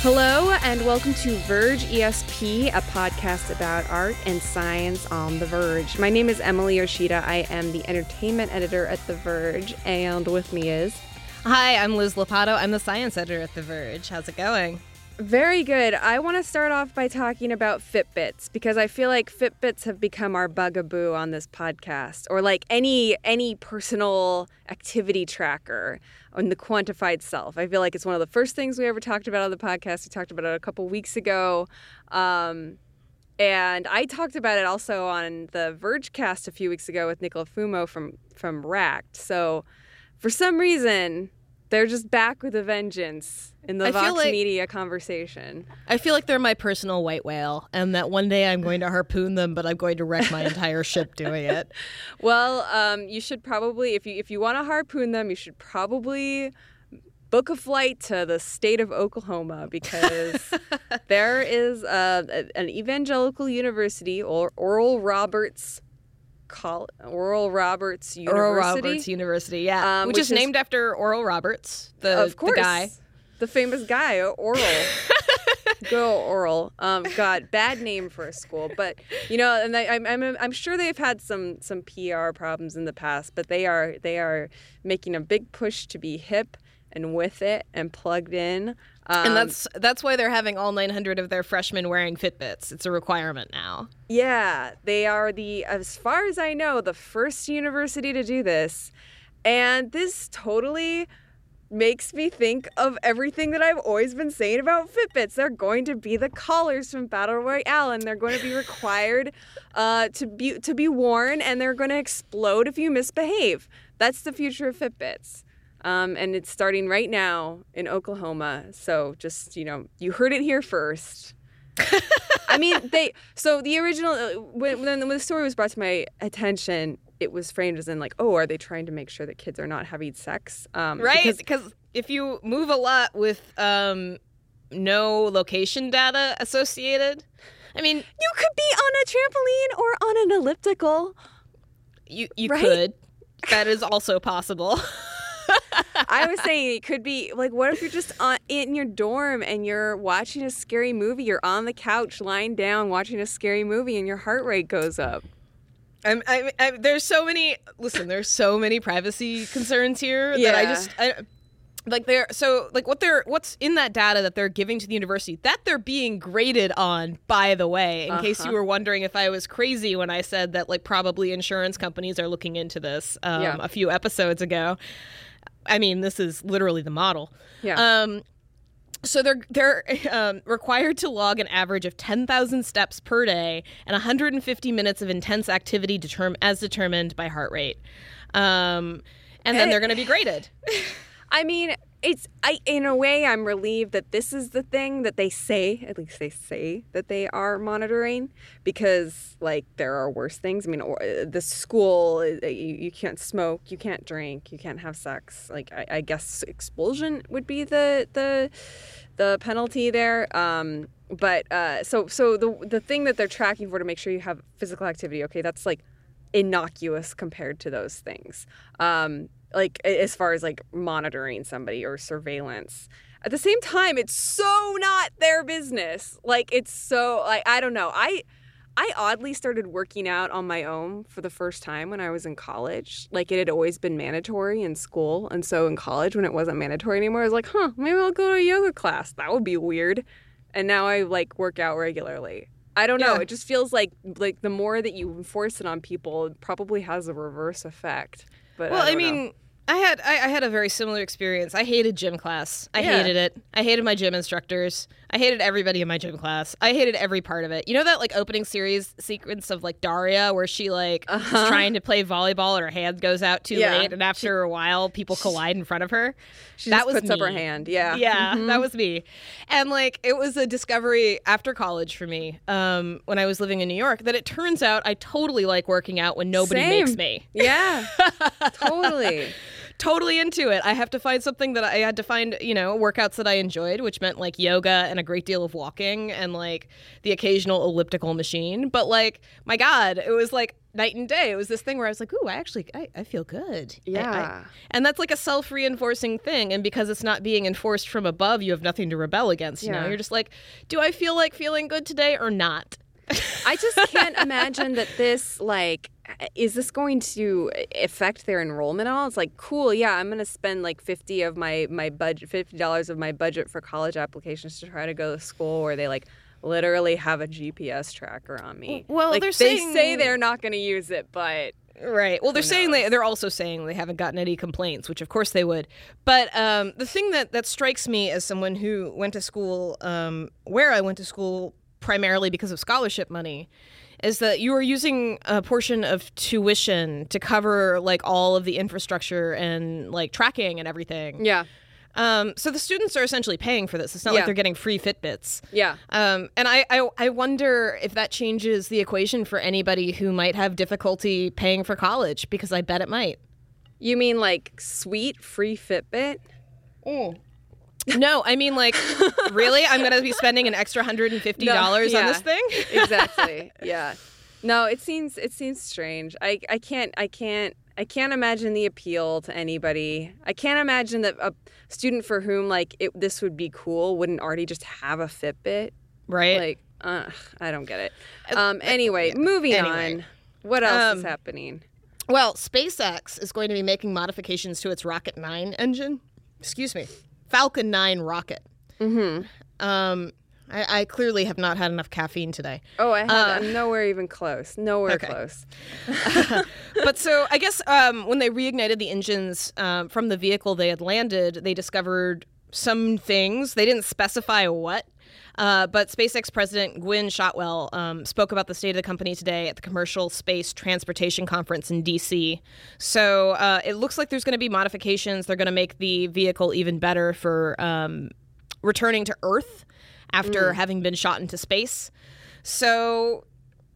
Hello, and welcome to Verge ESP, a podcast about art and science on The Verge. My name is Emily Yoshida. I am the entertainment editor at The Verge, and with me is. Hi, I'm Liz Lopatto. I'm the science editor at The Verge. How's it going? Very good. I want to start off by talking about Fitbits because I feel like Fitbits have become our bugaboo on this podcast, or like any any personal activity tracker on the quantified self. I feel like it's one of the first things we ever talked about on the podcast. We talked about it a couple weeks ago. Um, and I talked about it also on the Vergecast a few weeks ago with Nicola Fumo from from Racked. So for some reason, they're just back with a vengeance in the I Vox like- Media conversation. I feel like they're my personal white whale, and that one day I'm going to harpoon them, but I'm going to wreck my entire ship doing it. Well, um, you should probably, if you if you want to harpoon them, you should probably book a flight to the state of Oklahoma because there is uh, a- an evangelical university or Oral Roberts. Call Oral Roberts University. Oral Roberts University, yeah, Um, which, which is is- named after Oral Roberts, the, of course, the guy. the famous guy, Oral. Go Oral. Um, God, bad name for a school, but you know, and I, I'm, I'm I'm sure they've had some some PR problems in the past, but they are they are making a big push to be hip and with it and plugged in. Um, And that's that's why they're having all 900 of their freshmen wearing Fitbits. It's a requirement now. Yeah, they are the, as far as I know, the first university to do this. And this totally makes me think of everything that I've always been saying about Fitbits. They're going to be the collars from Battle Royale, and they're going to be required uh, to be to be worn, and they're going to explode if you misbehave. That's the future of Fitbits. Um, and it's starting right now in Oklahoma. So just, you know, you heard it here first. I mean, they. So the original, uh, when, when the story was brought to my attention, it was framed as in like, oh, are they trying to make sure that kids are not having sex? Um, Right? because- Because if you move a lot with um, no location data associated, I mean, you could be on a trampoline or on an elliptical. you you Right? could. That is also possible. I was saying it could be like, what if you're just on, in your dorm and you're watching a scary movie? You're on the couch, lying down, watching a scary movie, and your heart rate goes up. I'm, I, I, there's so many. Listen, there's so many privacy concerns here that I just I, like they're so like what they're what's in that data that they're giving to the university that they're being graded on. By the way, in case Uh-huh. you were wondering if I was crazy when I said that like probably insurance companies are looking into this um, Yeah. a few episodes ago. I mean, this is literally the model. Yeah. Um, so they're they're um, required to log an average of 10,000 steps per day and 150 minutes of intense activity determ- as determined by heart rate. Um, and then they're going to be graded. I mean, it's I in a way I'm relieved that this is the thing that they say, at least they say that they are monitoring because like there are worse things. I mean, or, uh, the school uh, you, you can't smoke, you can't drink, you can't have sex. Like I, I guess expulsion would be the the the penalty there. Um, but uh, so so the the thing that they're tracking for to make sure you have physical activity, okay, that's like innocuous compared to those things. Um, like as far as like monitoring somebody or surveillance. At the same time, it's so not their business. Like it's so like I don't know. I I oddly started working out on my own for the first time when I was in college. Like it had always been mandatory in school, and so in college when it wasn't mandatory anymore, I was like, "Huh, maybe I'll go to a yoga class. That would be weird." And now I like work out regularly. I don't know. Yeah. It just feels like like the more that you enforce it on people, it probably has a reverse effect. But Well, I, know. mean, I had I, I had a very similar experience. I hated gym class. I Yeah. hated it. I hated my gym instructors. I hated everybody in my gym class. I hated every part of it. You know that like opening series sequence of like Daria where she like Uh-huh. is trying to play volleyball and her hand goes out too Yeah. late and after a while people collide in front of her. she that was puts up her me. hand. Yeah. Yeah, Mhm. that was me. And like it was a discovery after college for me, um, when I was living in New York, that it turns out I totally like working out when nobody Same. makes me. Yeah. totally. Totally into it. I have to find something that I had to find, you know, workouts that I enjoyed, which meant like yoga and a great deal of walking and like the occasional elliptical machine. But like, my God, it was like night and day. It was this thing where I was like, "Ooh, I actually, I, I feel good." I- I- Yeah. and that's like a self-reinforcing thing. And because it's not being enforced from above, you have nothing to rebel against. You know, Yeah. you're just like, "Do I feel like feeling good today or not?" I just can't imagine that this like is this going to affect their enrollment at all? It's like cool, yeah, I'm gonna spend like fifty of my my budget, fifty dollars of my budget for college applications to try to go to school where they like literally have a GPS tracker on me. Well, like, they're they saying- say they're not gonna use it, but Right. Well, they're saying they they're also saying they haven't gotten any complaints, which of course they would. But um, the thing that that strikes me as someone who went to school um, where I went to school primarily because of scholarship money is that you are using a portion of tuition to cover like all of the infrastructure and like tracking and everything. yeah, Um, so the students are essentially paying for this. It's not Yeah. like they're getting free Fitbits. yeah. Um, and I, I, I wonder if that changes the equation for anybody who might have difficulty paying for college, because I bet it might. You mean like sweet free Fitbit? No, I mean, like, really? I'm going to be spending an extra $150 No, on this thing? exactly. Yeah. No, it seems it seems strange. I I can't I can't I can't imagine the appeal to anybody. I can't imagine that a student for whom like it, this would be cool wouldn't already just have a Fitbit. Right? Like, uh, I don't get it. Um. Anyway, moving Anyway. on. What else is Um, happening? well, SpaceX is going to be making modifications to its Rocket 9 engine. Excuse me. Falcon 9 rocket. Mm-hmm. Um, I, I clearly have not had enough caffeine today. Oh, I have, I'm nowhere even close. Nowhere Uh, okay. close. but so I guess um, when they reignited the engines um, from the vehicle they had landed, they discovered some things. They didn't specify what. Uh, but SpaceX President Gwynne Shotwell um, spoke about the state of the company today at the Commercial Space Transportation Conference in DC. So uh, it looks like there's going to be modifications. They're going to make the vehicle even better for um, returning to Earth after having been shot into space. So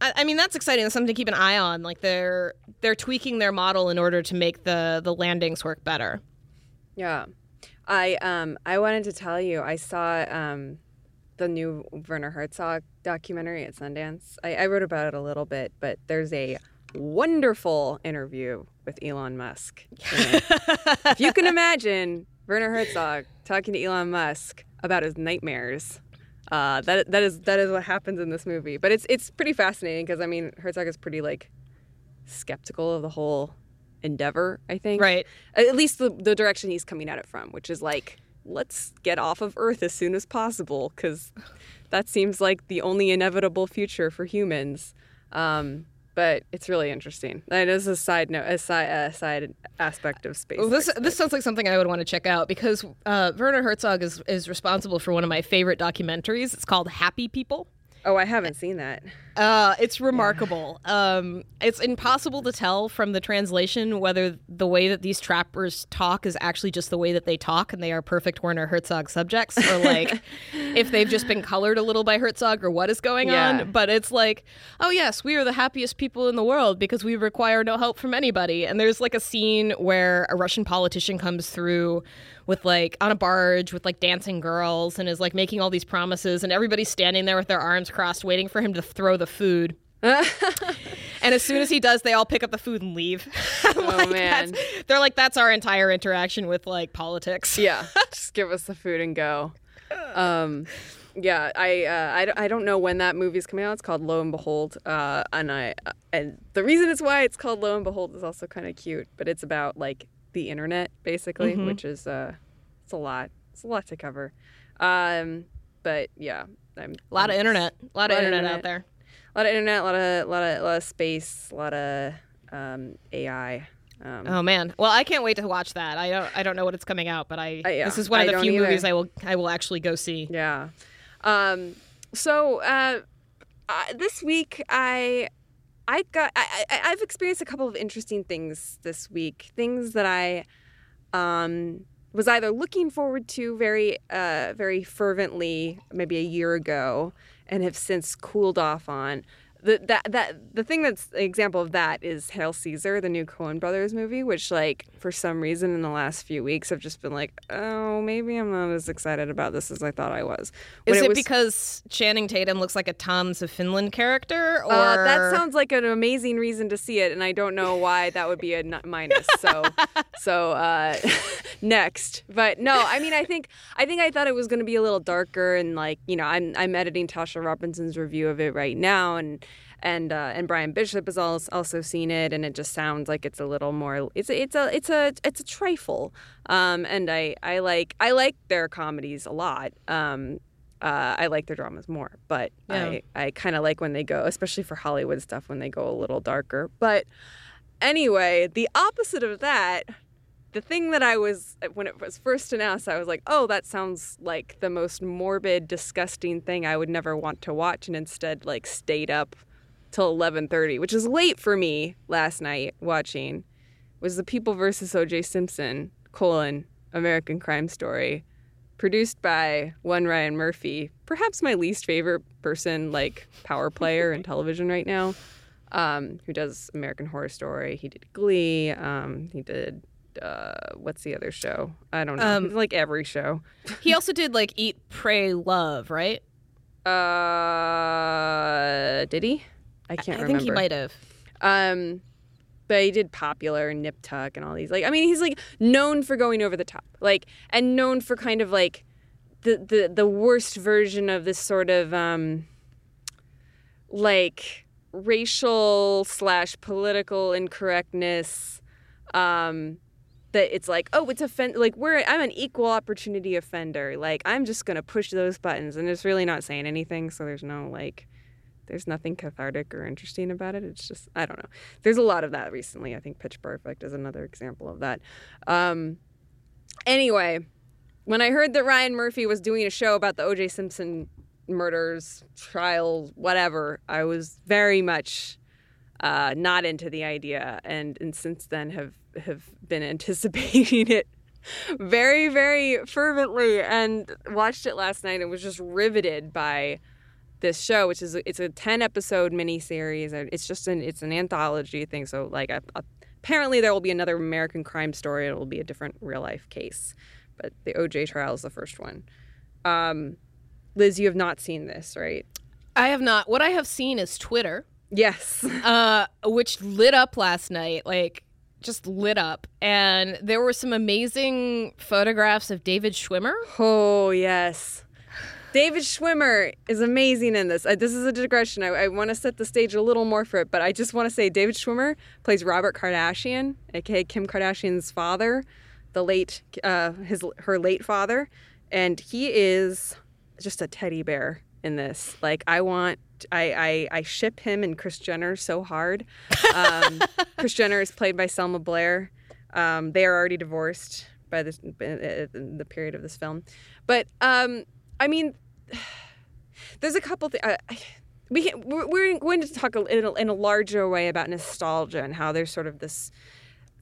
I, I mean that's exciting. That's something to keep an eye on. Like they're they're tweaking their model in order to make the the landings work better. Yeah. I um I wanted to tell you I saw um the new Werner Herzog documentary at Sundance. I, I wrote about it a little bit, but there's a wonderful interview with Elon Musk. if you can imagine Werner Herzog talking to Elon Musk about his nightmares. Uh, that that is that is what happens in this movie, but it's it's pretty fascinating because I mean Herzog is pretty like skeptical of the whole endeavor. I think, Right. at least the, the direction he's coming at it from, which is like, let's get off of Earth as soon as possible, because that seems like the only inevitable future for humans. Um, but it's really interesting. That is a side note, a side, a side aspect of space. Well, this this sounds like something I would want to check out because uh, Werner Herzog is is responsible for one of my favorite documentaries. It's called Happy People. oh, I haven't seen that. Uh, it's remarkable. Um, it's impossible to tell from the translation whether the way that these trappers talk is actually just the way that they talk and they are perfect Werner Herzog subjects, or like if they've just been colored a little by Herzog or what is going Yeah. on. But it's like, oh, yes, we are the happiest people in the world because we require no help from anybody. And there's like a scene where a Russian politician comes through with like on a barge with like dancing girls and is like making all these promises and everybody's standing there with their arms crossed waiting for him to throw the food and as soon as he does they all pick up the food and leave I'm Oh, man. they're like that's our entire interaction with like politics Yeah, just give us the food and go. Um, yeah, I, uh, I, don't- I don't know when that movie's coming out. It's called Lo and Behold, uh, and I and the reason it's why it's called Lo and Behold is also kind of cute, but it's about like the internet basically, which is uh, it's a lot. It's a lot to cover. Um, but yeah, I'm a lot of internet a lot of Lot of internet, internet. out there a lot of internet, a lot of, a lot of, a lot of space, a lot of um, AI. Um, oh man well i can't wait to watch that i don't i don't know what it's coming out but i Uh, yeah, this is one of I the few either. movies i will i will actually go see Yeah. Um, so uh, uh, this week I I got I, I I've experienced a couple of interesting things this week. Things that I um was either looking forward to very uh very fervently maybe a year ago and have since cooled off on. The that that the thing that's an example of that is Hail Caesar, the new Coen Brothers movie, which like for some reason in the last few weeks I've just been like, oh, maybe I'm not as excited about this as I thought I was. When Is it, was- because Channing Tatum looks like a Tom's of Finland character? Or Uh, that sounds like an amazing reason to see it, and I don't know why that would be a n- minus. So, so uh, next, but no, I mean, I think I think I thought it was going to be a little darker, and like you know, I'm I'm editing Tasha Robinson's review of it right now, and and uh, and Brian Bishop has also seen it, and it just sounds like it's a little more. It's a, it's a it's a it's a trifle, um, and I I like I like their comedies a lot. Um, uh, I like their dramas more, but Yeah. I, I kind of like when they go, especially for Hollywood stuff, when they go a little darker. But anyway, the opposite of that, the thing that I was, when it was first announced, I was like, oh, that sounds like the most morbid, disgusting thing I would never want to watch, and instead, like, stayed up till 11.30, which is late for me last night watching, was The People versus O.J. Simpson, colon, American Crime Story produced by one Ryan Murphy, perhaps my least favorite person, like power player in television right now, um, who does American Horror Story. He did Glee. Um, he did uh, what's the other show? I don't know. Um, like every show. he also did like Eat, Pray, Love, right? Uh, did he? I can't I remember. think he might have. Um, but he did popular and Nip Tuck and all these. Like, I mean, he's like known for going over the top, like, and known for kind of like the the the worst version of this sort of um, like racial slash political incorrectness. Um, that it's like, oh, it's offend like we're I'm an equal opportunity offender. Like I'm just gonna push those buttons, and it's really not saying anything. So there's no like there's nothing cathartic or interesting about it. It's just I don't know. There's a lot of that recently. I think Pitch Perfect is another example of that. Um, anyway, when I heard that Ryan Murphy was doing a show about the O.J. Simpson murders, trials, whatever, I was very much uh, not into the idea, and and since then have have been anticipating it very very fervently and watched it last night and was just riveted by this show, which is it's a ten episode miniseries. It's just an it's an anthology thing. So like a, a- apparently there will be another American crime story. It will be a different real life case, but the OJ trial is the first one. Um, Liz, you have not seen this, right? I have not. What I have seen is Twitter, Yes. uh, which lit up last night, like just lit up, and there were some amazing photographs of David Schwimmer. Oh yes. David Schwimmer is amazing in this. Uh, this is a digression. I, I want to set the stage a little more for it, but I just want to say David Schwimmer plays Robert Kardashian, aka Kim Kardashian's father, the late uh, his her late father, and he is just a teddy bear in this. Like I want, I I, I ship him and Kris Jenner so hard. Um, Kris Jenner is played by Selma Blair. Um, they are already divorced by this uh, the period of this film, but um, I mean, there's a couple things. Uh, we can, we're, going to talk in a, in a larger way about nostalgia and how there's sort of this.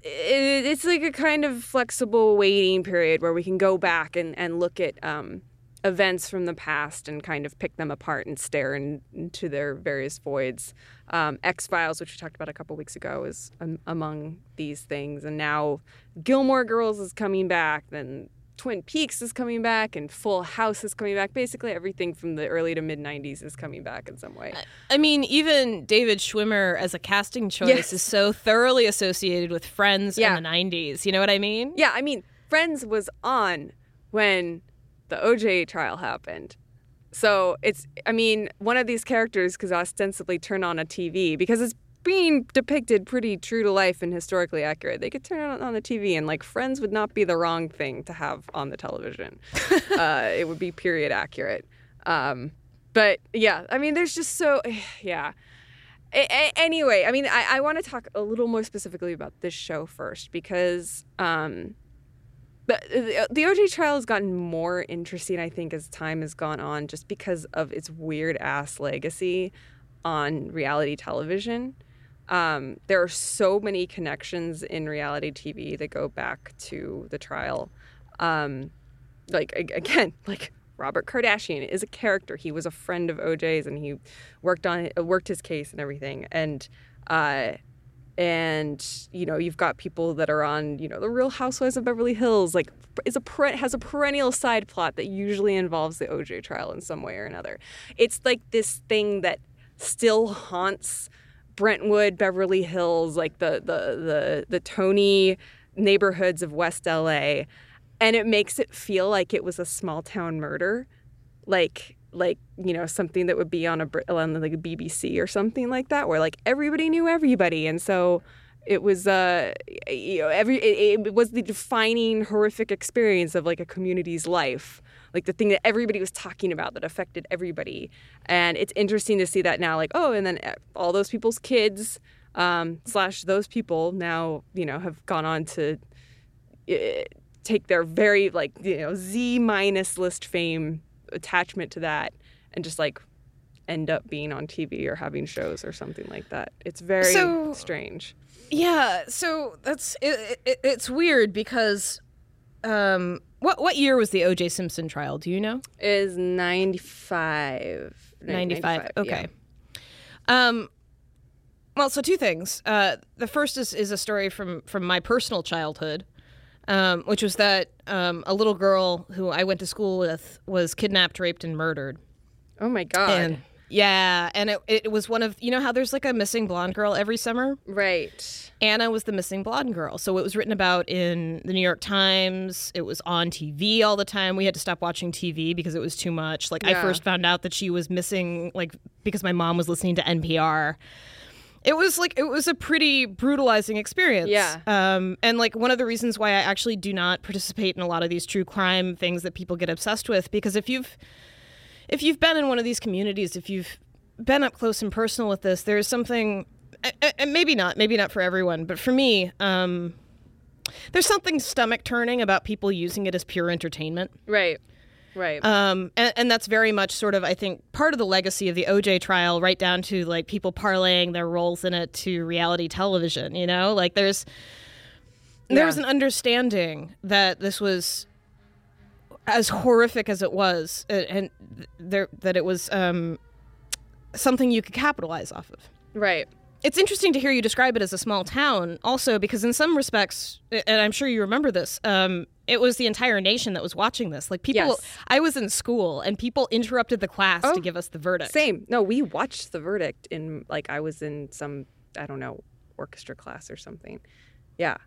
It's like a kind of flexible waiting period where we can go back and, and look at um, events from the past and kind of pick them apart and stare in, into their various voids. Um, X Files, which we talked about a couple weeks ago, is um, among these things, and now Gilmore Girls is coming back. Then Twin Peaks is coming back, and Full House is coming back. Basically, everything from the early to mid '90s is coming back in some way. I mean, even David Schwimmer as a casting choice Yes. is so thoroughly associated with Friends Yeah. in the 90s. You know what I mean? Yeah, I mean, Friends was on when the OJ trial happened. So it's, I mean, one of these characters could ostensibly turn on a TV because it's being depicted pretty true to life and historically accurate. They could turn it on, the TV and, like, Friends would not be the wrong thing to have on the television. uh, it would be period accurate. Um, but yeah, I mean, there's just so, yeah. A- anyway, I mean, I, I want to talk a little more specifically about this show first because um, the, the OJ trial has gotten more interesting, I think, as time has gone on, just because of its weird ass legacy on reality television. Um, there are so many connections in reality TV that go back to the trial. Um, like again, like Robert Kardashian is a character. He was a friend of OJ's and he worked on worked his case and everything. And uh, and you know you've got people that are on you know the Real Housewives of Beverly Hills. Like is a has a perennial side plot that usually involves the OJ trial in some way or another. It's like this thing that still haunts Brentwood, Beverly Hills, like the the the the Tony neighborhoods of West LA, and it makes it feel like it was a small town murder, like like you know something that would be on a on like a BBC or something like that, where like everybody knew everybody, and so it was uh you know every it, it was the defining horrific experience of like a community's life like the thing that everybody was talking about that affected everybody. And it's interesting to see that now, like, oh, and then uh, all those people's kids um, slash those people now, you know, have gone on to uh, take their very like you know Z minus list fame attachment to that and just like end up being on TV or having shows or something like that. It's very so, strange. Yeah, so that's it, it, it's weird because um what what year was the O.J. Simpson trial? Do you know? Is 95. 95. Okay. Yeah. Um. Well, so two things. Uh, the first is, is a story from from my personal childhood, um, which was that um, a little girl who I went to school with was kidnapped, raped, and murdered. Oh my god! And yeah, and it, it was one of you know how there's like a missing blonde girl every summer, right? Anna was the missing blonde girl, so it was written about in the New York Times. It was on TV all the time. We had to stop watching TV because it was too much. Like yeah. I first found out that she was missing, like because my mom was listening to NPR. It was like it was a pretty brutalizing experience. Yeah. Um, and like one of the reasons why I actually do not participate in a lot of these true crime things that people get obsessed with because if you've if you've been in one of these communities, if you've been up close and personal with this, there's something, and maybe not, maybe not for everyone, but for me, um, there's something stomach turning about people using it as pure entertainment. Right. Right. Um, and, and, that's very much sort of, I think, part of the legacy of the OJ trial, right down to like people parlaying their roles in it to reality television. You know, like there's yeah. there was an understanding that this was as horrific as it was, uh, and there that it was um, something you could capitalize off of. Right. It's interesting to hear you describe it as a small town, also because in some respects, and I'm sure you remember this, um, it was the entire nation that was watching this. Like people, yes. I was in school and people interrupted the class oh, to give us the verdict. Same. No, we watched the verdict in like I was in some I don't know orchestra class or something. Yeah,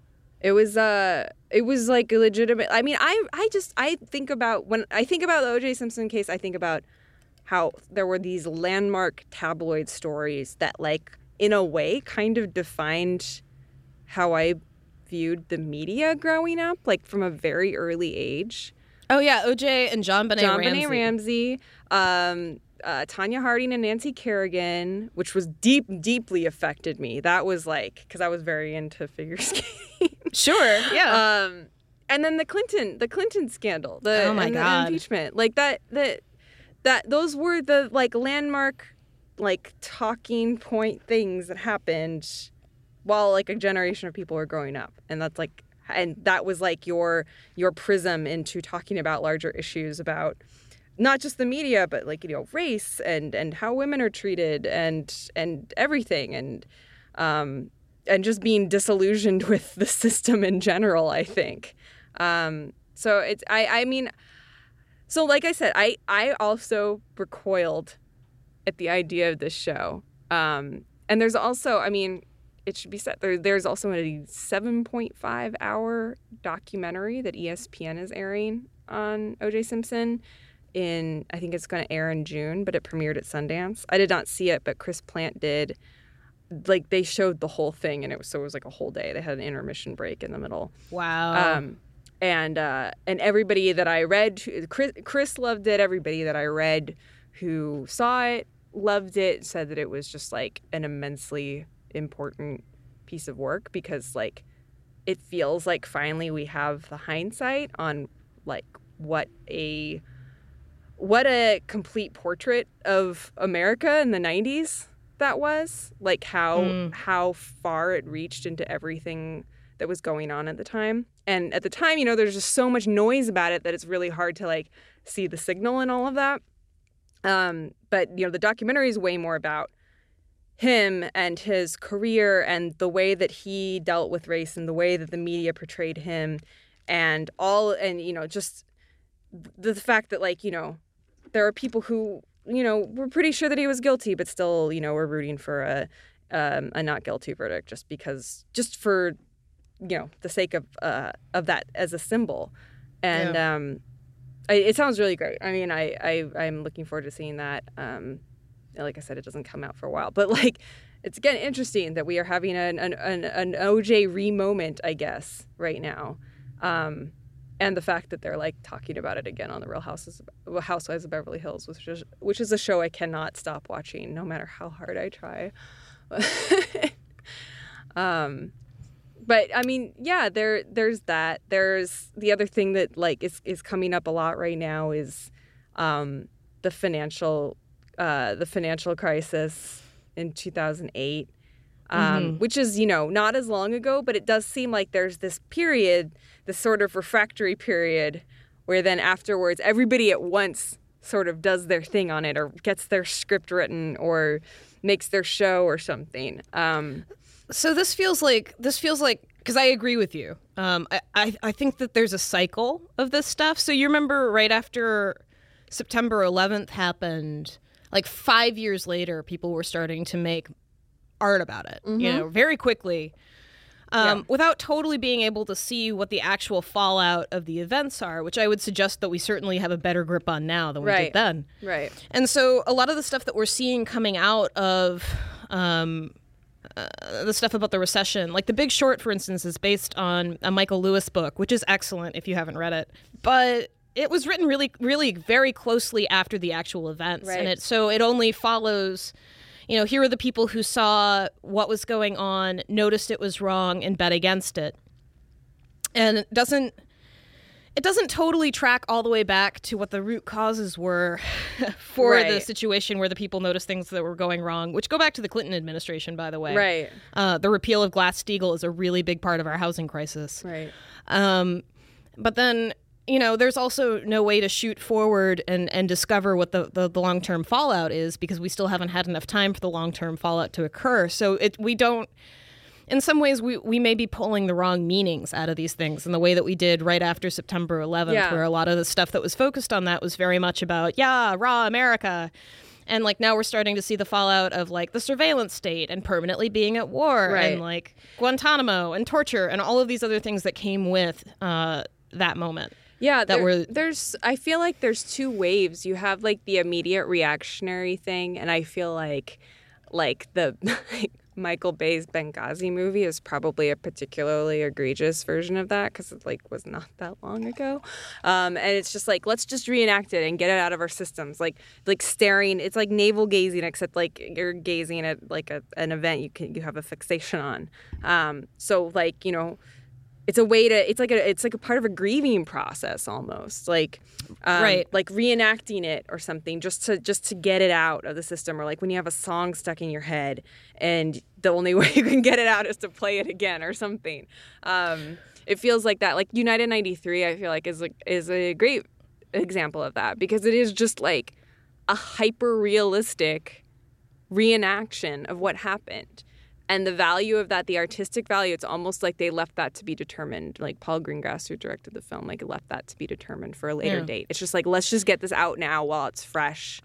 it was uh it was like a legitimate I mean I I just I think about when I think about the OJ Simpson case I think about how there were these landmark tabloid stories that like in a way kind of defined how I viewed the media growing up like from a very early age. Oh yeah, OJ and JonBenét John Ramsey. Benet Ramsey. Um, uh, Tonya Harding and Nancy Kerrigan, which was deep, deeply affected me. That was like because I was very into figure skating. sure, yeah. Um, and then the Clinton, the Clinton scandal, the, oh my god, impeachment, like that, that, that. Those were the like landmark, like talking point things that happened while like a generation of people were growing up, and that's like, and that was like your your prism into talking about larger issues about not just the media but like you know race and and how women are treated and and everything and um and just being disillusioned with the system in general i think. Um so it's i i mean so like i said i i also recoiled at the idea of this show. Um and there's also i mean it should be said there, there's also a 7.5 hour documentary that espn is airing on oj simpson in I think it's going to air in June, but it premiered at Sundance. I did not see it, but Chris Plante did. Like they showed the whole thing, and it was so it was like a whole day. They had an intermission break in the middle. Wow. Um, and uh, and everybody that I read, Chris, Chris loved it. Everybody that I read who saw it loved it. Said that it was just like an immensely important piece of work because like it feels like finally we have the hindsight on like what a what a complete portrait of America in the 90s that was like how mm. how far it reached into everything that was going on at the time. And at the time, you know, there's just so much noise about it that it's really hard to like see the signal and all of that. Um, but you know, the documentary is way more about him and his career and the way that he dealt with race and the way that the media portrayed him and all and you know just the fact that like you know there are people who you know were pretty sure that he was guilty but still you know were rooting for a um, a not guilty verdict just because just for you know the sake of uh, of that as a symbol. And Yeah. um I, it sounds really great. I mean i i i'm looking forward to seeing that um like i said it doesn't come out for a while but like it's again interesting that we are having an an, an, an oj re moment i guess right now. Um and the fact that they're like talking about it again on the real houses housewives of beverly hills which is which is a show i cannot stop watching no matter how hard i try um but I mean, yeah, there there's that. There's the other thing that like is is coming up a lot right now is um, the financial uh, the financial crisis in 2008, um, which is you know not as long ago, but it does seem like there's this period, this sort of refractory period, where then afterwards everybody at once sort of does their thing on it or gets their script written or makes their show or something. Um, So this feels like this feels like because I agree with you. Um, I, I I think that there's a cycle of this stuff. So you remember right after September 11th happened, like five years later, people were starting to make art about it. You know, very quickly. Um, Without totally being able to see what the actual fallout of the events are, which I would suggest that we certainly have a better grip on now than we Right. did then. right. And so a lot of the stuff that we're seeing coming out of um, uh, the stuff about the recession, like The Big Short, for instance, is based on a Michael Lewis book, which is excellent if you haven't read it. But it was written really, really very closely after the actual events, Right. and it so it only follows. You know, here are the people who saw what was going on, noticed it was wrong, and bet against it. And it doesn't it doesn't totally track all the way back to what the root causes were for the situation where the people noticed things that were going wrong, which go back to the Clinton administration, by the way. Right. Uh, the repeal of Glass Steagall is a really big part of our housing crisis. Right. Um, but then, you know, there's also no way to shoot forward and, and discover what the, the, the long term fallout is because we still haven't had enough time for the long term fallout to occur. So it we don't. In some ways, we, we may be pulling the wrong meanings out of these things in the way that we did right after September 11th, Yeah. where a lot of the stuff that was focused on that was very much about, yeah, raw America. And like now we're starting to see the fallout of like the surveillance state and permanently being at war Right. and like Guantanamo and torture and all of these other things that came with uh, that moment. Yeah, that there- were- there's. I feel like there's two waves. You have like the immediate reactionary thing, and I feel like, like the Michael Bay's Benghazi movie is probably a particularly egregious version of that because it like was not that long ago, um, and it's just like let's just reenact it and get it out of our systems. Like like staring, it's like navel gazing, except like you're gazing at like a, an event you can you have a fixation on. Um, so like you know it's a way to it's like a it's like a part of a grieving process almost like um, Right. like reenacting it or something just to just to get it out of the system or like when you have a song stuck in your head and the only way you can get it out is to play it again or something um, it feels like that like united 93 i feel like is a, is a great example of that because it is just like a hyper realistic reenaction of what happened and the value of that the artistic value it's almost like they left that to be determined. Like paul greengrass who directed the film like left that to be determined for a later Yeah. date. It's just like let's just get this out now while it's fresh.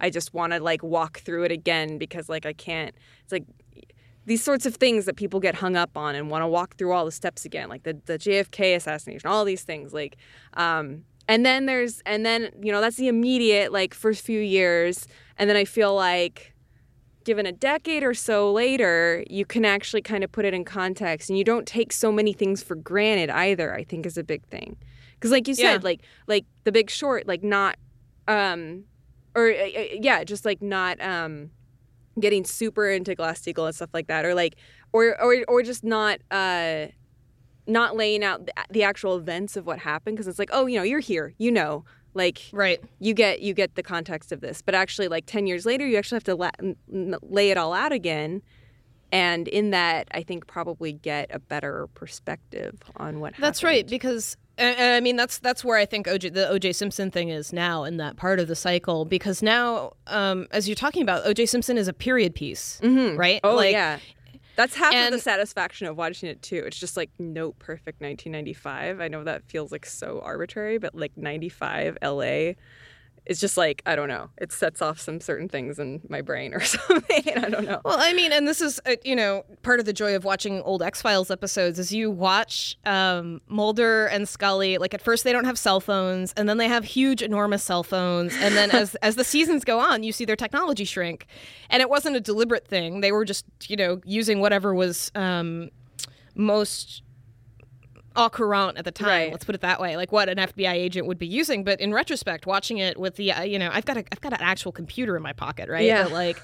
I just want to like walk through it again because like i can't it's like these sorts of things that people get hung up on and want to walk through all the steps again like the, the jfk assassination all these things like um and then there's and then you know that's the immediate like first few years. And then i feel like given a decade or so later, you can actually kind of put it in context and you don't take so many things for granted either, I think is a big thing. Cuz like you said, Yeah. like like The Big Short, like not um or uh, uh, yeah, just like not um getting super into Glass-Steagall and stuff like that or like or or or just not uh not laying out the, the actual events of what happened because it's like, oh, you know, you're here, you know, like Right. you get you get the context of this but actually like 10 years later you actually have to la- lay it all out again and in that, I think probably get a better perspective on what. That's happened. right because and, and I mean that's that's where I think OJ the OJ Simpson thing is now in that part of the cycle because now um, as you're talking about OJ Simpson is a period piece, right? Oh like, yeah. That's half of the satisfaction of watching it too. It's just like note perfect 1995. I know that feels like so arbitrary, but like 95 LA it's just like I don't know. It sets off some certain things in my brain or something. I don't know. Well, I mean, and this is uh, you know part of the joy of watching old X Files episodes is you watch um, Mulder and Scully. Like at first they don't have cell phones, and then they have huge, enormous cell phones, and then as as the seasons go on, you see their technology shrink, and it wasn't a deliberate thing. They were just you know using whatever was um, most au courant at the time. Right. Let's put it that way, like what an FBI agent would be using. But in retrospect, watching it with the uh, you know, I've got a I've got an actual computer in my pocket, right? Yeah. That, like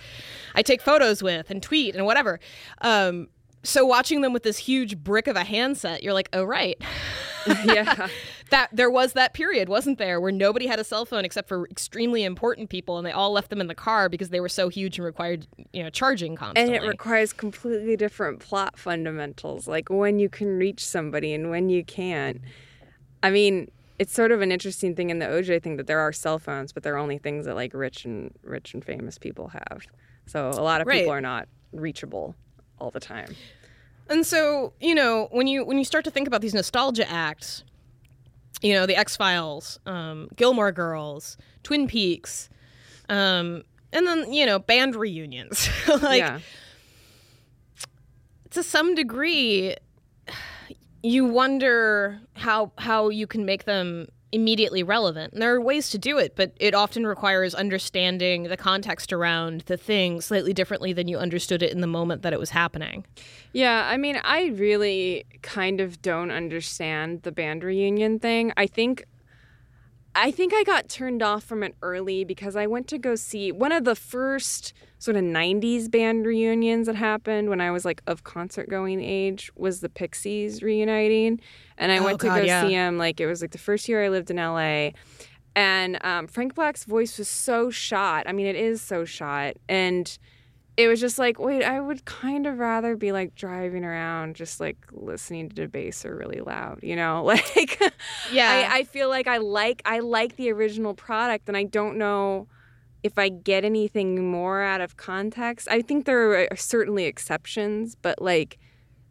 I take photos with and tweet and whatever. Um, so watching them with this huge brick of a handset, you're like, oh right. yeah. that there was that period, wasn't there, where nobody had a cell phone except for extremely important people, and they all left them in the car because they were so huge and required, you know, charging constantly. And it requires completely different plot fundamentals, like when you can reach somebody and when you can't. I mean, it's sort of an interesting thing in the OJ thing that there are cell phones, but they're only things that like rich and rich and famous people have. So a lot of people are not reachable all the time. And so, you know, when you when you start to think about these nostalgia acts, you know, the X Files, um, Gilmore Girls, Twin Peaks, um, and then you know, band reunions, like yeah. to some degree, you wonder how how you can make them immediately relevant. And there are ways to do it, but it often requires understanding the context around the thing slightly differently than you understood it in the moment that it was happening. Yeah, I mean, I really kind of don't understand the band reunion thing. I think I think I got turned off from it early because I went to go see one of the first sort of 90s band reunions that happened when I was like of concert going age was the Pixies reuniting. And I Oh, went to God, go yeah. see them like it was like the first year I lived in LA. And um, Frank Black's voice was so shot. I mean, it is so shot. And it was just like, wait, I would kind of rather be like driving around, just like listening to Debaser really loud, you know? Like, Yeah. I, I feel like I like I like the original product, and I don't know if I get anything more out of context. I think there are certainly exceptions, but like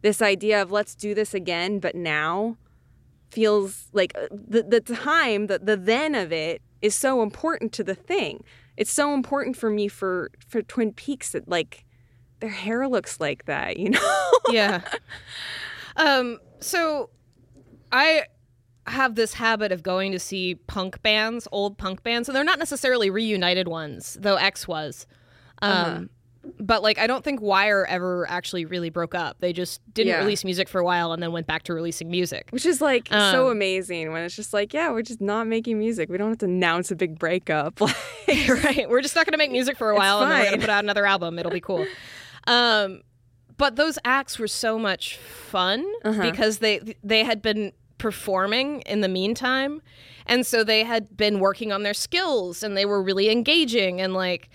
this idea of let's do this again, but now feels like uh, the the time, the the then of it is so important to the thing. It's so important for me for for Twin Peaks that like their hair looks like that, you know? yeah. Um, so I have this habit of going to see punk bands, old punk bands, and they're not necessarily reunited ones, though X was. Um, Uh-huh. But like, I don't think Wire ever actually really broke up. They just didn't Yeah. release music for a while and then went back to releasing music. Which is like so Um, amazing when it's just like, yeah, we're just not making music. We don't have to announce a big breakup. Like, right. We're just not going to make music for a while and then we're going to put out another album. It'll be cool. Um, but those acts were so much fun Uh-huh. because they they had been performing in the meantime, and so they had been working on their skills and they were really engaging and like.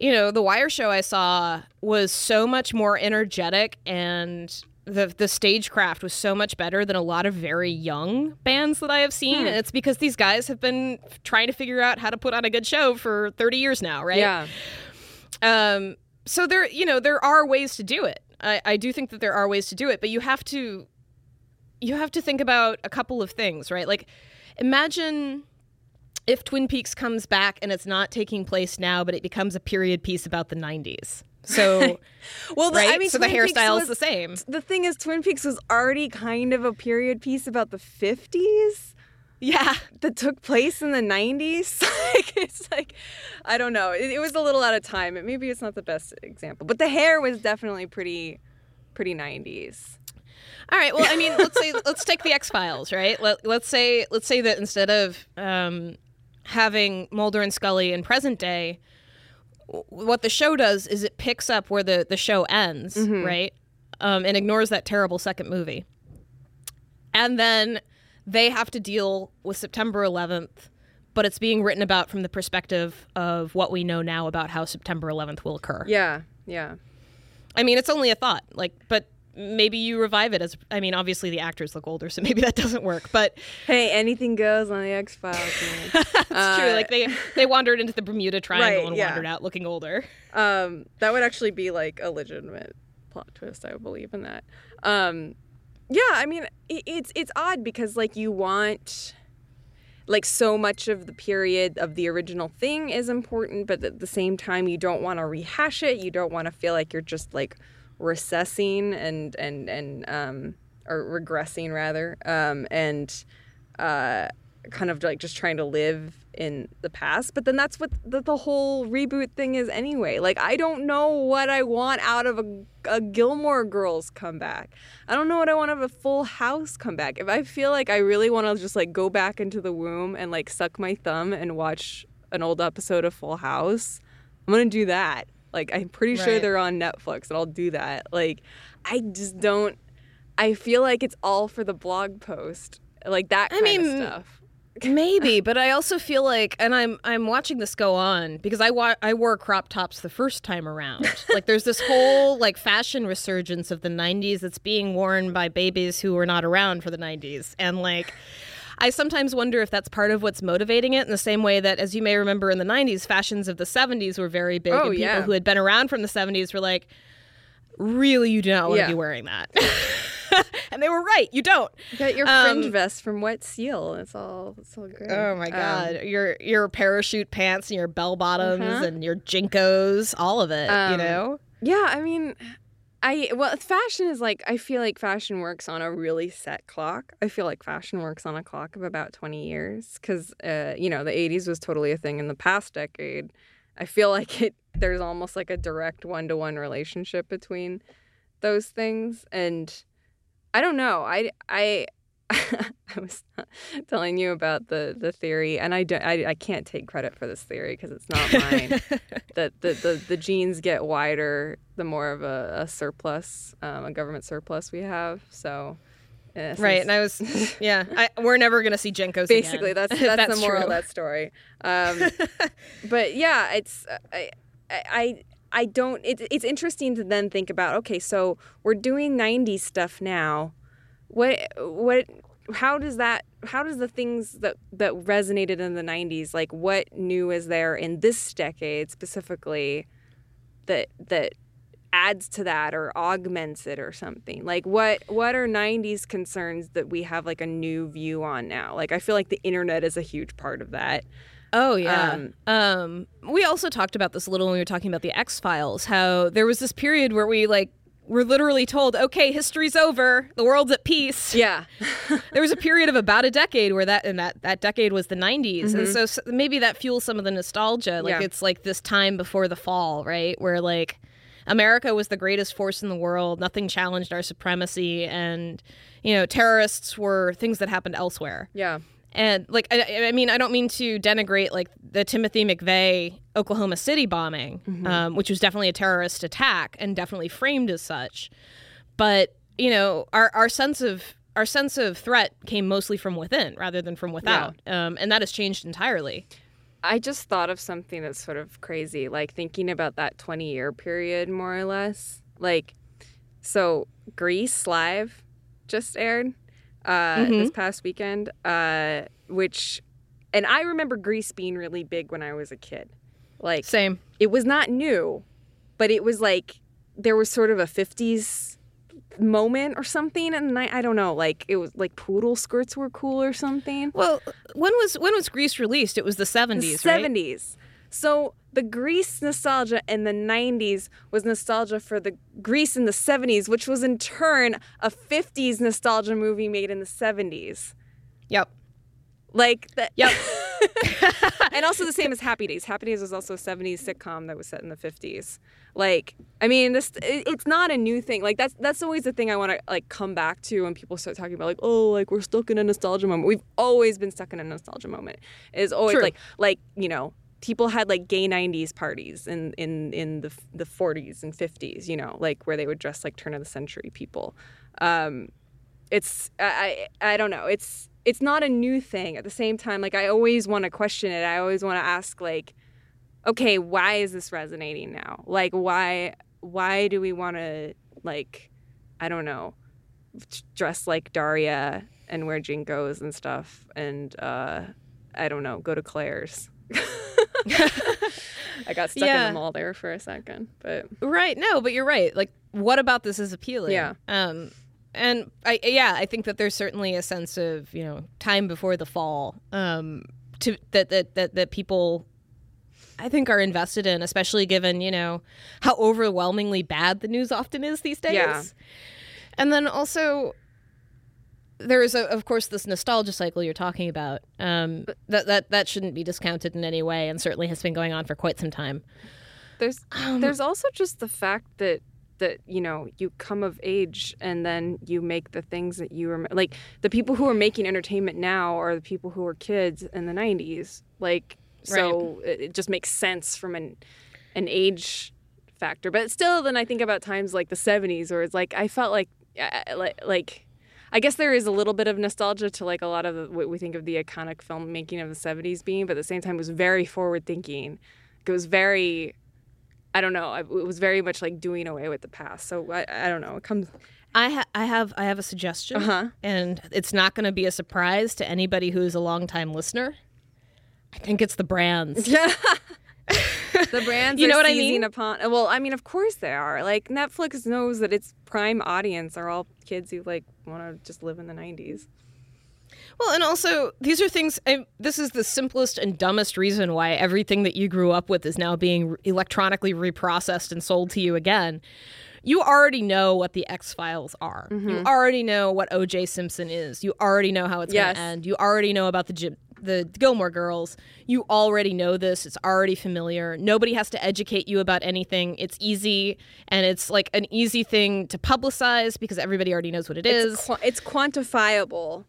You know, the Wire show I saw was so much more energetic and the the stagecraft was so much better than a lot of very young bands that I have seen. Hmm. And it's because these guys have been trying to figure out how to put on a good show for 30 years now, right? yeah. Um, so there, you know, there are ways to do it. I, I do think that there are ways to do it, but you have to, you have to think about a couple of things, right? Like, imagine if Twin Peaks comes back and it's not taking place now, but it becomes a period piece about the '90s. So, Well, the, right? I mean, so the Twin Peaks hairstyle is the same. The thing is, Twin Peaks was already kind of a period piece about the 50s Yeah. that took place in the 90s. like, it's like, I don't know. It, it was a little out of time. It, maybe it's not the best example, but the hair was definitely pretty, pretty 90s. All right. Well, I mean, let's say let's take the X Files, right? Let, let's say let's say that instead of um, having Mulder and Scully in present day, what the show does is it picks up where the the show ends, right, um, and ignores that terrible second movie, and then they have to deal with September 11th. But it's being written about from the perspective of what we know now about how September 11th will occur. Yeah, yeah. I mean, it's only a thought. Like, but maybe you revive it as. I mean, obviously the actors look older, so maybe that doesn't work. But Hey, anything goes on the X Files. it's true. Like they they wandered into the Bermuda Triangle Right, and yeah. wandered out looking older. um, that would actually be like a legitimate plot twist. I would believe in that. Um, yeah, I mean, it, it's it's odd because like you want like so much of the period of the original thing is important, but at the same time you don't want to rehash it. You don't want to feel like you're just like recessing and and and um or regressing rather um and uh kind of like just trying to live in the past. But then that's what the, the whole reboot thing is anyway. Like i don't know what i want out of a, a gilmore girls comeback. I don't know what i want of a full house comeback. If i feel like i really want to just like go back into the womb and like suck my thumb and watch an old episode of full house i'm gonna do that like i'm pretty sure they're on netflix and i'll do that like i just don't i feel like it's all for the blog post like that I kind of mean, stuff Maybe, but I also feel like, and I'm I'm watching this go on because I wa- I wore crop tops the first time around. like, there's this whole like fashion resurgence of the '90s that's being worn by babies who were not around for the '90s, and like. I sometimes wonder if that's part of what's motivating it in the same way that, as you may remember in the 90s, fashions of the 70s were very big. Oh, and people yeah. who had been around from the 70s were like, really, you do not want to Yeah. be wearing that. and they were right. You don't. You got your Um, fringe vest from Wet Seal. It's all it's all great. Oh my Um, god, your your parachute pants and your bell bottoms Uh-huh. and your JNCOs, all of it. you Um, know, yeah, I mean, I well, fashion is like I feel like fashion works on a really set clock. I feel like fashion works on a clock of about twenty years because uh, you know the '80s was totally a thing in the past decade. I feel like it. There's almost like a direct one-to-one relationship between those things, and I don't know. I I. I was telling you about the, the theory, and I, don't, I, I can't take credit for this theory because it's not mine. that the, the, the jeans get wider the more of a, a surplus, um, a government surplus we have. So, essence- right? And I was, yeah, I, we're never gonna see JNCOs. basically again, that's if that's, the moral true. of that story. Um, but yeah, it's I I. I I don't. It, it's interesting to then think about. Okay, so we're doing '90s stuff now. What what? How does that? How does the things that that resonated in the '90s, like what new is there in this decade specifically, that that adds to that or augments it or something like what what are 90s concerns that we have like a new view on now like i feel like the internet is a huge part of that Oh yeah. Um, Um, we also talked about this a little when we were talking about the X Files. How there was this period where we like were literally told, "Okay, history's over. The world's at peace." yeah there was a period of about a decade where that and that that decade was the 90s and so s- maybe that fuels some of the nostalgia like Mm-hmm. Yeah. it's like this time before the fall right where like america was the greatest force in the world nothing challenged our supremacy and you know terrorists were things that happened elsewhere yeah and like I, I mean i don't mean to denigrate like the timothy mcveigh oklahoma city bombing um, which was definitely a terrorist attack and definitely framed as such. But you know our, our sense of our sense of threat came mostly from within rather than from without. Um, and that has changed entirely. I just thought of something that's sort of crazy like thinking about that 20 year period more or less. Like so grease live just aired uh, this past weekend uh, which and i remember grease being really big when i was a kid. Like same. it was not new, but it was like there was sort of a 50s moment or something and I, I don't know like it was like poodle skirts were cool or something. Well when was when was grease released? It was the 70s the right? 70s so the Grease nostalgia in the 90s was nostalgia for the Grease in the 70s which was in turn a 50s nostalgia movie made in the 70s yep like that Yep. and also the same as Happy Days. Happy Days was also a 70s sitcom that was set in the 50s. Like, I mean, this it, it's not a new thing. Like that's that's always the thing I want to like come back to when people start talking about like, oh, like we're stuck in a nostalgia moment. We've always been stuck in a nostalgia moment. It's always True. like like, you know, people had like gay 90s parties in in in the the 40s and 50s, you know, like where they would dress like turn of the century people. Um it's I I don't know. It's it's not a new thing. At the same time, like I always want to question it. I always want to ask like, okay, why is this resonating now? Like why why do we want to like I don't know dress like Daria and wear JNCOs and stuff and uh I don't know go to Claire's. I got stuck Yeah. in the mall there for a second, but Right. No, but you're right. Like, what about this is appealing? Yeah. Um, and I, yeah, I think that there's certainly a sense of you know time before the fall, um, to that that that that people. I think are invested in, especially given you know how overwhelmingly bad the news often is these days. Yeah. And then also, there is, a, of course, this nostalgia cycle you're talking about. Um, that that that shouldn't be discounted in any way, and certainly has been going on for quite some time. There's Um, there's also just the fact that that you know you come of age and then you make the things that you remember. Like the people who are making entertainment now are the people who were kids in the '90s. Like so, it, it just makes sense from an an age factor. But still, then I think about times like the '70s, where it's like I felt like like like. I guess there is a little bit of nostalgia to like a lot of the, what we think of the iconic filmmaking of the 70s being, but at the same time it was very forward thinking. It was very I don't know. It was very much like doing away with the past. So I, I don't know. It comes. I ha- I have I have a suggestion, Uh huh. and it's not going to be a surprise to anybody who's a longtime listener. I think it's the brands. Yeah. the brands You know what I mean? upon. Uh, well, I mean, of course they are. Like Netflix knows that its prime audience are all kids who like want to just live in the '90s. Well, and also these are things. I, this is the simplest and dumbest reason why everything that you grew up with is now being electronically reprocessed and sold to you again. You already know what the X Files are. You mm-hmm. already know what O.J. Simpson is. You already know how it's going Yes. to end. You already know about the Gi- the Gilmore Girls. You already know this. It's already familiar. Nobody has to educate you about anything. It's easy, and it's like an easy thing to publicize because everybody already knows what it is. It's, qua- it's quantifiable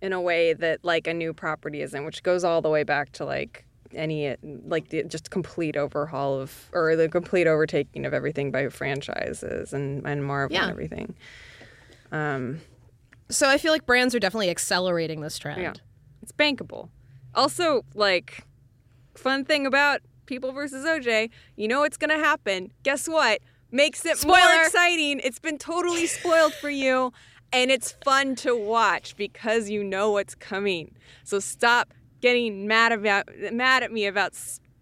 in a way that like a new property isn't, which goes all the way back to like any like the just complete overhaul of or the complete overtaking of everything by franchises and and Marvel Yeah. and everything. Um, so I feel like brands are definitely accelerating this trend. Yeah. It's bankable. Also, like, fun thing about People versus OJ, you know what's gonna happen. Guess what? Makes it more exciting. It's been totally spoiled for you, and it's fun to watch because you know what's coming. So stop getting mad about mad at me about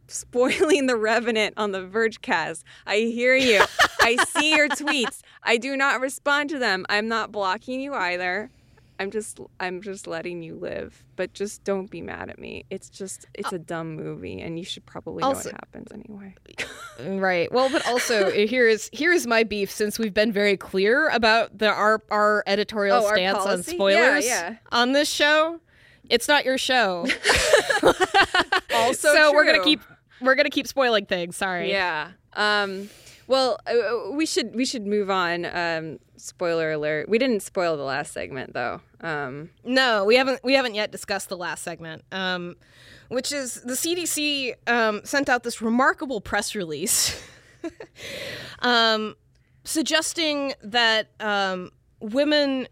spoiling the Revenant on the Vergecast. I hear you. I see your tweets. I do not respond to them. I'm not blocking you either. I'm just I'm just letting you live, but just don't be mad at me. It's just it's a dumb movie, and you should probably know Also- what happens anyway. Right. Well, but also here is here is my beef since we've been very clear about the our our editorial Oh, our stance on spoilers Yeah, yeah. on this show. It's not your show. Also, so we're going to keep we're going to keep spoiling things. Sorry. Yeah. Um. Well, uh, we should we should move on. Um. Spoiler alert. We didn't spoil the last segment though. Um. No, we haven't we haven't yet discussed the last segment. Um which is the CDC um, sent out this remarkable press release um, suggesting that um, women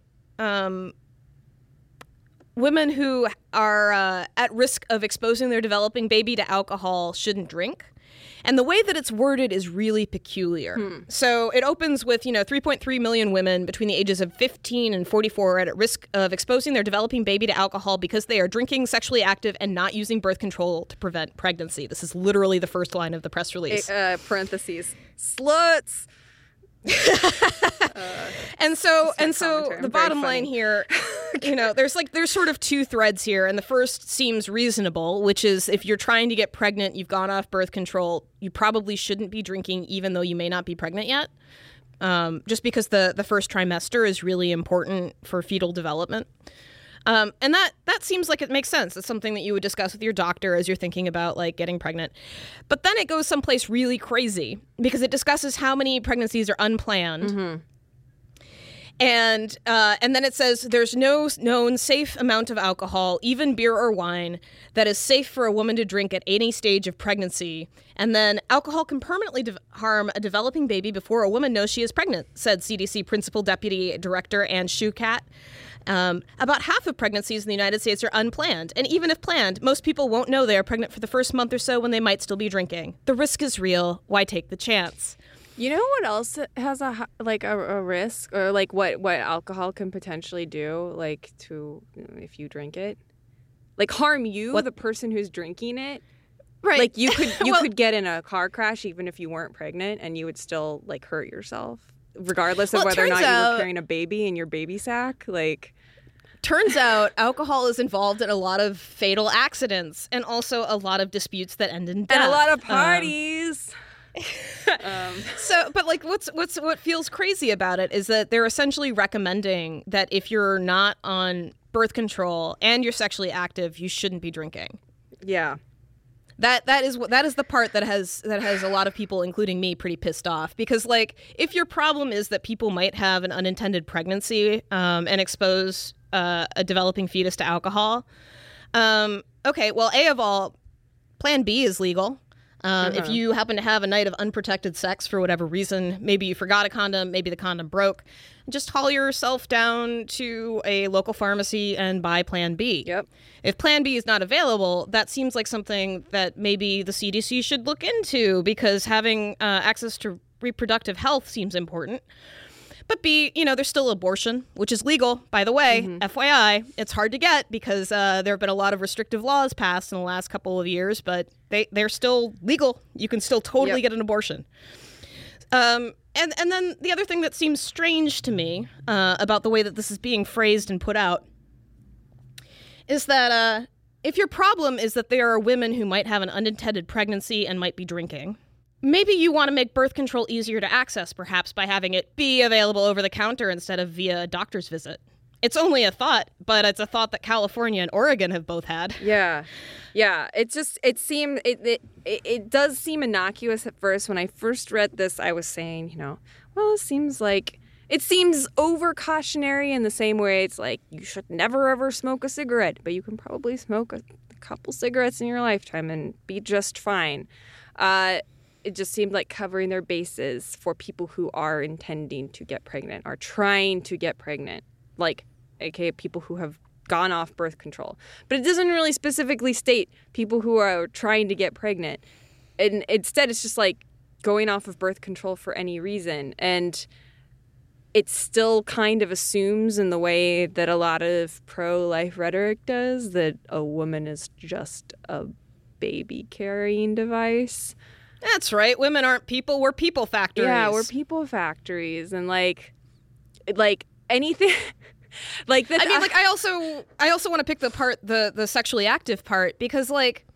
women who are uh, at risk of exposing their developing baby to alcohol shouldn't drink. And the way that it's worded is really peculiar. So it opens with, you know, 3.3 million women between the ages of 15 and 44 are at risk of exposing their developing baby to alcohol because they are drinking, sexually active, and not using birth control to prevent pregnancy. This is literally the first line of the press release. Uh, parentheses. Sluts. and so and so the bottom line here you know there's like there's sort of two threads here and the first seems reasonable which is if you're trying to get pregnant you've gone off birth control you probably shouldn't be drinking even though you may not be pregnant yet um, just because the the first trimester is really important for fetal development um, and that that seems like it makes sense. It's something that you would discuss with your doctor as you're thinking about like getting pregnant. But then it goes someplace really crazy because it discusses how many pregnancies are unplanned. And uh, and then it says there's no known safe amount of alcohol, even beer or wine, that is safe for a woman to drink at any stage of pregnancy. And then alcohol can permanently de- harm a developing baby before a woman knows she is pregnant, said CDC Principal Deputy Director Anne Schuchat. Um, about half of pregnancies in the United States are unplanned, and even if planned, most people won't know they are pregnant for the first month or so when they might still be drinking. The risk is real. Why take the chance? You know what else has a like a, a risk or like what what alcohol can potentially do like to if you drink it? Like harm you What- the person who's drinking it? Right. Like you could you Well- could get in a car crash even if you weren't pregnant and you would still like hurt yourself regardless of Well, whether or not turns you out- were carrying a baby in your baby sack. Like Turns out alcohol is involved in a lot of fatal accidents and also a lot of disputes that end in death. and a lot of Um, parties. um, so, but like, what's what's what feels crazy about it is that they're essentially recommending that if you're not on birth control and you're sexually active, you shouldn't be drinking. yeah. That that is what that is the part that has that has a lot of people, including me, pretty pissed off because like if your problem is that people might have an unintended pregnancy um, and expose uh, a developing fetus to alcohol, um, okay, well, a of all, Plan B is legal. Um, If you happen to have a night of unprotected sex for whatever reason, maybe you forgot a condom, maybe the condom broke, just haul yourself down to a local pharmacy and buy Plan B. Yep. If Plan B is not available, that seems like something that maybe the CDC should look into because having uh, access to reproductive health seems important. But B, you know, there's still abortion, which is legal, by the way. FYI, it's hard to get because uh, there have been a lot of restrictive laws passed in the last couple of years, but they, they're still legal. You can still totally Yep. get an abortion. Um, and, and then the other thing that seems strange to me uh, about the way that this is being phrased and put out is that uh, if your problem is that there are women who might have an unintended pregnancy and might be drinking, maybe you want to make birth control easier to access, perhaps by having it be available over the counter instead of via a doctor's visit. It's only a thought, but it's a thought that California and Oregon have both had. Yeah, yeah. It just it seemed it, it it does seem innocuous at first. When I first read this, I was saying, you know, well, it seems like it seems over cautionary in the same way it's like you should never ever smoke a cigarette, but you can probably smoke a couple cigarettes in your lifetime and be just fine. Uh, it just seemed like covering their bases for people who are intending to get pregnant, are trying to get pregnant, like aka people who have gone off birth control. But it doesn't really specifically state people who are trying to get pregnant. And instead it's just like going off of birth control for any reason. And it still kind of assumes in the way that a lot of pro life rhetoric does that a woman is just a baby carrying device. That's right. Women aren't people. We're people factories. Yeah, we're people factories and like like anything like this I mean, like I also I also want to pick the part the the sexually active part because like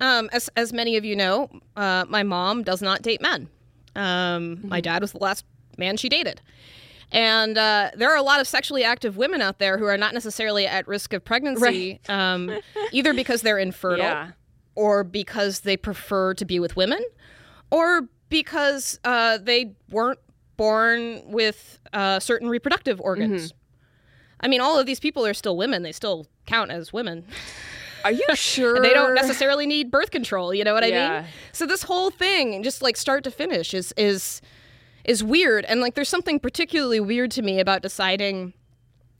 um as as many of you know, uh, my mom does not date men. Um, my dad was the last man she dated. And uh, there are a lot of sexually active women out there who are not necessarily at risk of pregnancy, um, either because they're infertile yeah. Or because they prefer to be with women, or because uh, they weren't born with uh, certain reproductive organs. I mean, all of these people are still women. They still count as women. Are you sure They don't necessarily need birth control. You know what I Yeah. mean? So this whole thing, just like start to finish, is is is weird. And like, there's something particularly weird to me about deciding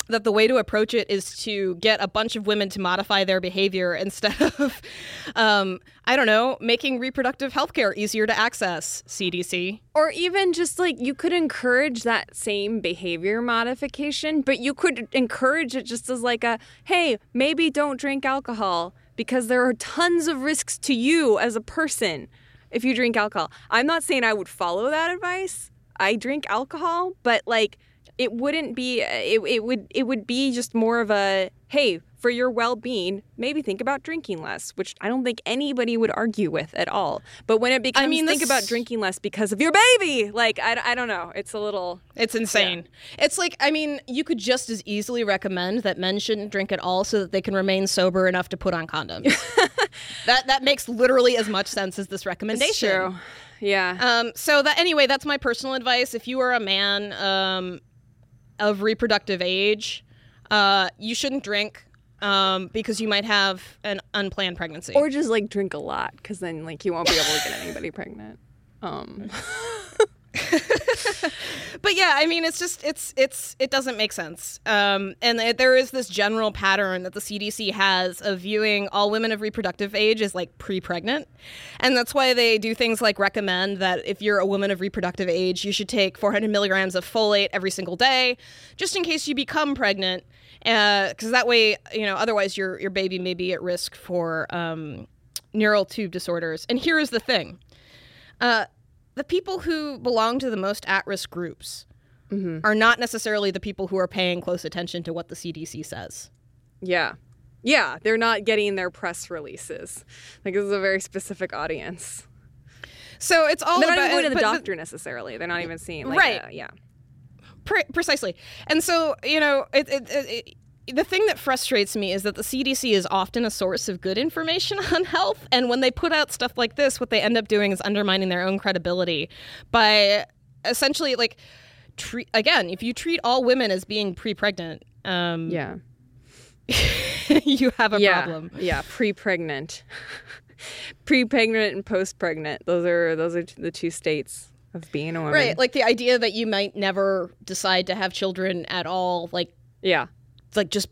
that the way to approach it is to get a bunch of women to modify their behavior instead of, um, I don't know, making reproductive health care easier to access. CDC. or even just like you could encourage that same behavior modification, but you could encourage it just as like a hey, maybe don't drink alcohol because there are tons of risks to you as a person if you drink alcohol. I'm not saying I would follow that advice. I drink alcohol, but like it wouldn't be it, it would it would be just more of a hey, for your well-being, maybe think about drinking less, which I don't think anybody would argue with at all. But when it becomes I mean, think this- about drinking less because of your baby, like I, I don't know, it's a little It's insane. It's like, I mean, you could just as easily recommend that men shouldn't drink at all so that they can remain sober enough to put on condoms. that that makes literally as much sense as this recommendation. true. Yeah. Um, so that anyway, that's my personal advice. If you are a man um, of reproductive age, uh, you shouldn't drink um, because you might have an unplanned pregnancy. or just like drink a lot because then like you won't be able to get anybody pregnant. Um, but yeah, I mean, it's just it's it's it doesn't make sense. Um, and it, there is this general pattern that the CDC has of viewing all women of reproductive age as like pre-pregnant, and that's why they do things like recommend that if you're a woman of reproductive age, you should take 400 milligrams of folate every single day, just in case you become pregnant, because uh, that way, you know, otherwise your your baby may be at risk for um, neural tube disorders. And here is the thing. Uh, the people who belong to the most at risk groups mm-hmm. are not necessarily the people who are paying close attention to what the CDC says. Yeah. Yeah, they're not getting their press releases. Like, this is a very specific audience. So it's all they're about, not even going to the doctor the, necessarily. They're not even seeing like right. Yeah. Pre- precisely. And so you know, it, it, it, the thing that frustrates me is that the CDC is often a source of good information on health. And when they put out stuff like this, what they end up doing is undermining their own credibility by essentially, like, treat again, if you treat all women as being pre pregnant, um, yeah. you have a yeah. problem. Yeah, pre pregnant. pre pregnant and post pregnant. Those are those are the two states of being a woman. Right. Like the idea that you might never decide to have children at all, like Yeah like just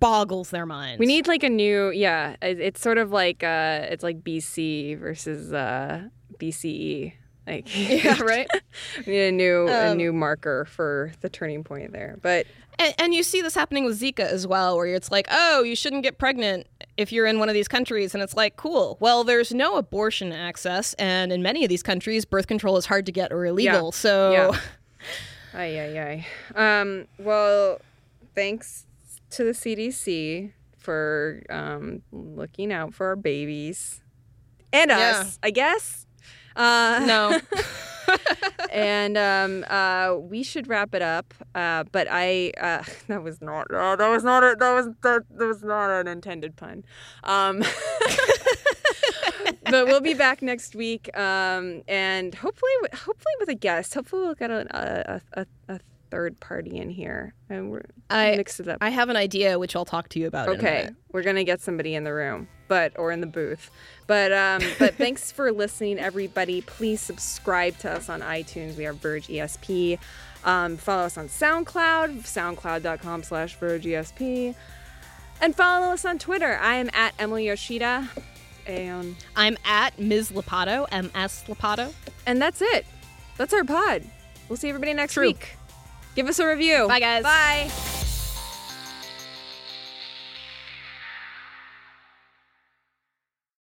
boggles their minds. We need like a new, yeah. It's sort of like uh, it's like BC versus uh, BCE. Like yeah, right. we need a new um, a new marker for the turning point there. But and, and, you see this happening with Zika as well, where it's like, oh, you shouldn't get pregnant if you're in one of these countries, and it's like, cool. Well, there's no abortion access, and in many of these countries, birth control is hard to get or illegal. Yeah. So, yeah. ay ay ay. Um. Well, thanks to the CDC for um, looking out for our babies and us. I guess. Uh, no. and um, uh, we should wrap it up. Uh, but I uh, that was not uh, that was not a, that was that, that was not an intended pun. Um, but we'll be back next week, um, and hopefully, hopefully with a guest. Hopefully, we'll get a, a, a, a third party in here, and we're I mix it up. I have an idea, which I'll talk to you about. Okay, we're gonna get somebody in the room, but or in the booth. But um, but thanks for listening, everybody. Please subscribe to us on iTunes. We are Verge ESP. Um, follow us on SoundCloud, soundcloud.com/slash Verge ESP, and follow us on Twitter. I am at Emily Yoshida, and I'm at Ms. Lopatto, M S Lopatto, and that's it. That's our pod. We'll see everybody next True. week. Give us a review. Bye, guys. Bye.